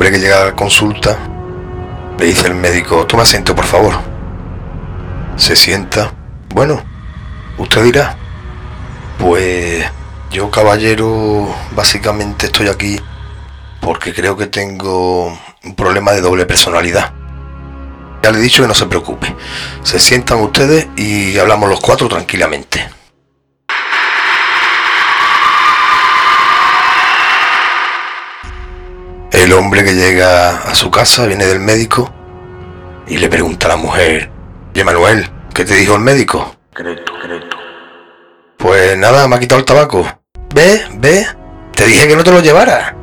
hombre que llega a la consulta le dice el médico, toma asiento por favor. Se sienta. Bueno, usted dirá. Pues yo caballero básicamente estoy aquí porque creo que tengo un problema de doble personalidad. Ya le he dicho que no se preocupe. Se sientan ustedes y hablamos los cuatro tranquilamente. El hombre que llega a su casa viene del médico y le pregunta a la mujer, y Manuel, ¿qué te dijo el médico? Creto, creto. Pues nada, me ha quitado el tabaco. Ve, ve, te dije que no te lo llevara.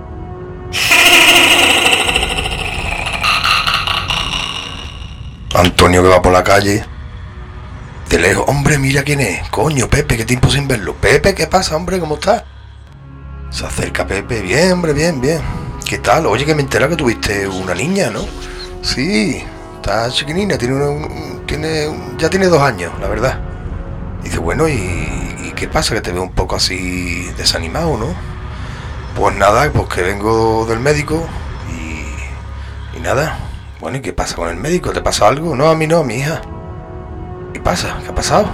Antonio que va por la calle. De lejos, hombre, mira quién es. Coño, Pepe, qué tiempo sin verlo. Pepe, ¿qué pasa, hombre? ¿Cómo estás? Se acerca Pepe. Bien, hombre, bien, bien. ¿Qué tal? Oye, que me entera que tuviste una niña, ¿no? Sí, está chiquinina, tiene, un- tiene ya tiene dos años, la verdad. Dice, bueno, ¿y, qué pasa? Que te veo un poco así desanimado, ¿no? Pues nada, pues que vengo del médico y, y nada. Bueno, ¿y qué pasa con el médico? ¿Te pasa algo? No, a mí no, a mi hija. ¿Qué pasa? ¿Qué ha pasado?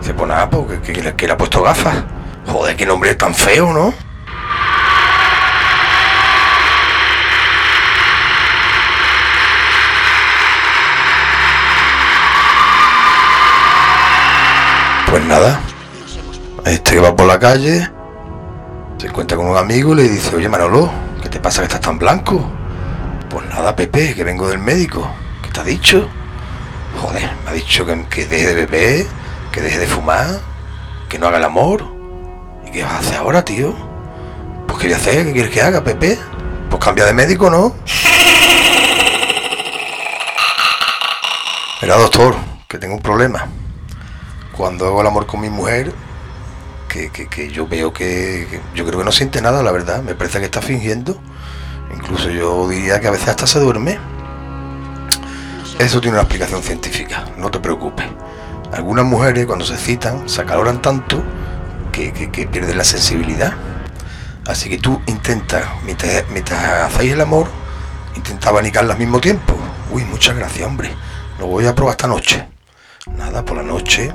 Dice, pues nada, pues que, que que le ha puesto gafas. Joder, qué nombre tan feo, ¿no? Pues nada, este que va por la calle, se encuentra con un amigo y le dice, oye Manolo, ¿qué te pasa que estás tan blanco? Pues nada, Pepe, que vengo del médico. ¿Qué te ha dicho? Joder, me ha dicho que, que deje de beber, que deje de fumar, que no haga el amor. ¿Y qué vas a hacer ahora, tío? Pues qué voy a hacer, ¿qué quieres que haga, Pepe? Pues cambia de médico, ¿no? Mira, doctor, que tengo un problema. Cuando hago el amor con mi mujer, que, que- yo veo que, yo creo que no siente nada, la verdad. Me parece que está fingiendo. Incluso yo diría que a veces hasta se duerme. Eso tiene una explicación científica, no te preocupes. Algunas mujeres cuando se citan se acaloran tanto que, pierden la sensibilidad. Así que tú intenta, mientras, mientras hacéis el amor, intenta abanicarla al mismo tiempo. Uy, muchas gracias, hombre. Lo voy a probar esta noche. Nada, por la noche.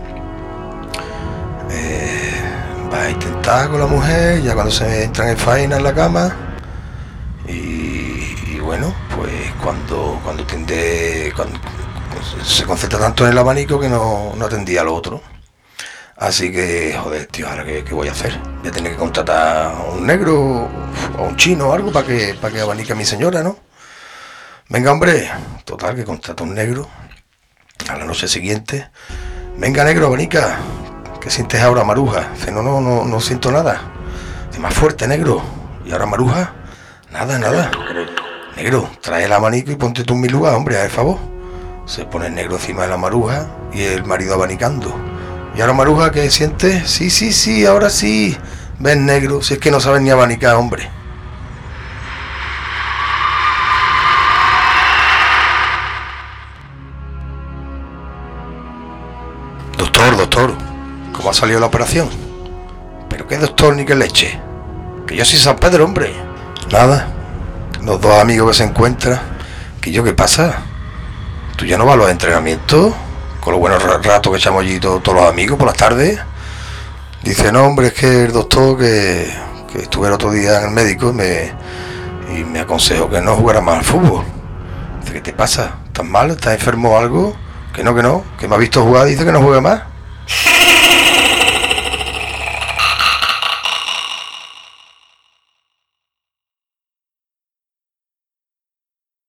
Intentar con la mujer, ya cuando se entran en faena en la cama. Y, bueno, pues cuando cuando tiende, cuando se concentra tanto en el abanico que no, no atendía al otro. Así que, joder, tío, ahora qué, qué voy a hacer. Voy a tener que contratar a un negro o un chino o algo para que, para que abanique mi señora, ¿no? Venga, hombre, total, que contrata un negro a la noche siguiente. Venga, negro, abanica. ¿Qué sientes ahora, Maruja? Dice, no, no, no, no siento nada. Dice, más fuerte, negro. ¿Y ahora, Maruja? Nada, nada. Negro, trae el abanico y ponte tú en mi lugar, hombre, a favor. Se pone el negro encima de la maruja y el marido abanicando. ¿Y ahora, maruja, qué sientes? Sí, sí, sí, ahora sí. Ven, negro, si es que no sabes ni abanicar, hombre. Doctor, doctor, ¿cómo ha salido la operación? ¿Pero qué doctor ni qué leche? Que yo soy San Pedro, hombre. Nada, los dos amigos que se encuentran. ¿Que yo qué pasa? ¿Tú ya no vas a los entrenamientos? Con los buenos ra- ratos que echamos allí to- todos los amigos por las tardes. Dice, no, hombre, es que el doctor que, que estuve el otro día en el médico me, y me aconsejó que no jugara más al fútbol. Dice, ¿qué te pasa? ¿Estás mal? ¿Estás enfermo o algo? Que no, que no, que me ha visto jugar, dice que no juegue más.